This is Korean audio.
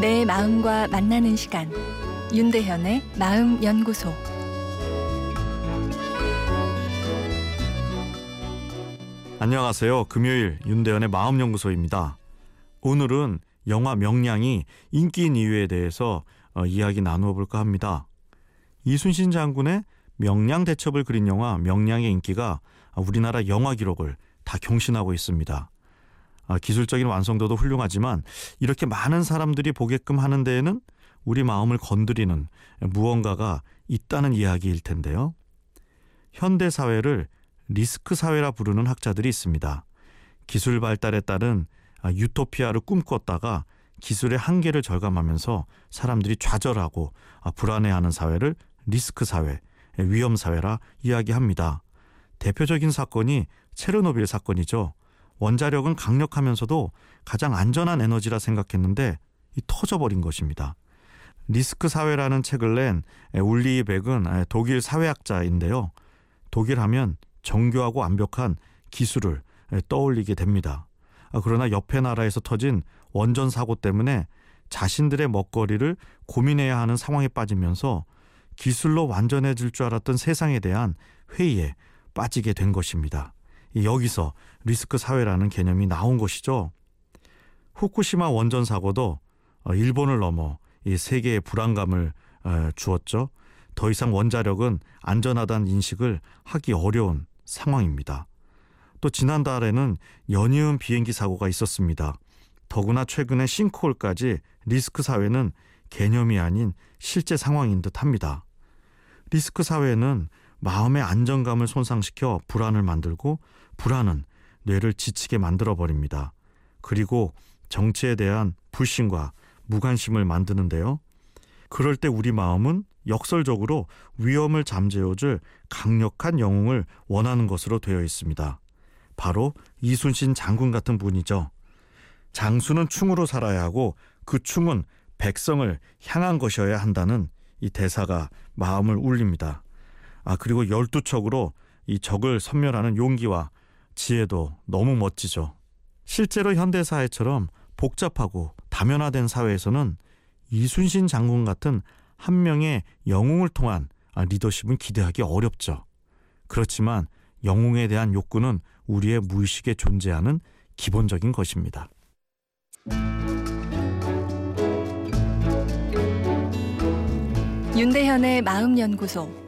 내 마음과 만나는 시간 윤대현의 마음 연구소 안녕하세요. 금요일 윤대현의 마음 연구소입니다. 오늘은 영화 명량이 인기인 이유에 대해서 어, 이야기 나누어 볼까 합니다. 이순신 장군의 명량 대첩을 그린 영화 명량의 인기가 우리나라 영화 기록을 다 경신하고 있습니다. 아, 기술적인 완성도도 훌륭하지만 이렇게 많은 사람들이 보게끔 하는 데에는 우리 마음을 건드리는 무언가가 있다는 이야기일 텐데요. 현대 사회를 리스크 사회라 부르는 학자들이 있습니다. 기술 발달에 따른 아, 유토피아를 꿈꿨다가 기술의 한계를 절감하면서 사람들이 좌절하고 아, 불안해하는 사회를 리스크 사회, 위험 사회라 이야기합니다. 대표적인 사건이 체르노빌 사건이죠. 원자력은 강력하면서도 가장 안전한 에너지라 생각했는데 이 터져버린 것입니다. 리스크 사회라는 책을 낸 울리 백은 독일 사회학자인데요. 독일 하면 정교하고 완벽한 기술을 떠올리게 됩니다. 아, 그러나 옆에 나라에서 터진 원전 사고 때문에 자신들의 먹거리를 고민해야 하는 상황에 빠지면서 기술로 완전해질 줄 알았던 세상에 대한 회의에 빠지게 된 것입니다. 여기서 리스크 사회라는 개념이 나온 것이죠. 후쿠시마 원전 사고도 어, 일본을 넘어 이 세계에 불안감을 어, 주었죠. 더 이상 원자력은 안전하다는 인식을 하기 어려운 상황입니다. 또 지난달에는 연이은 비행기 사고가 있었습니다. 더구나 최근에 싱크홀까지 리스크 사회는 개념이 아닌 실제 상황인 듯 합니다. 리스크 사회는 마음의 안정감을 손상시켜 불안을 만들고 불안은 뇌를 지치게 만들어 버립니다. 그리고 정치에 대한 불신과 무관심을 만드는데요. 그럴 때 우리 마음은 역설적으로 위험을 잠재워줄 강력한 영웅을 원하는 것으로 되어 있습니다. 바로 이순신 장군 같은 분이죠. 장수는 충으로 살아야 하고 그 충은 백성을 향한 것이어야 한다는 이 대사가 마음을 울립니다. 아, 그리고 열두 척으로 이 적을 섬멸하는 용기와 지혜도 너무 멋지죠. 실제로 현대 사회처럼 복잡하고 다면화된 사회에서는 이순신 장군 같은 한 명의 영웅을 통한 아, 리더십은 기대하기 어렵죠. 그렇지만 영웅에 대한 욕구는 우리의 무의식에 존재하는 기본적인 것입니다. 윤대현의 마음연구소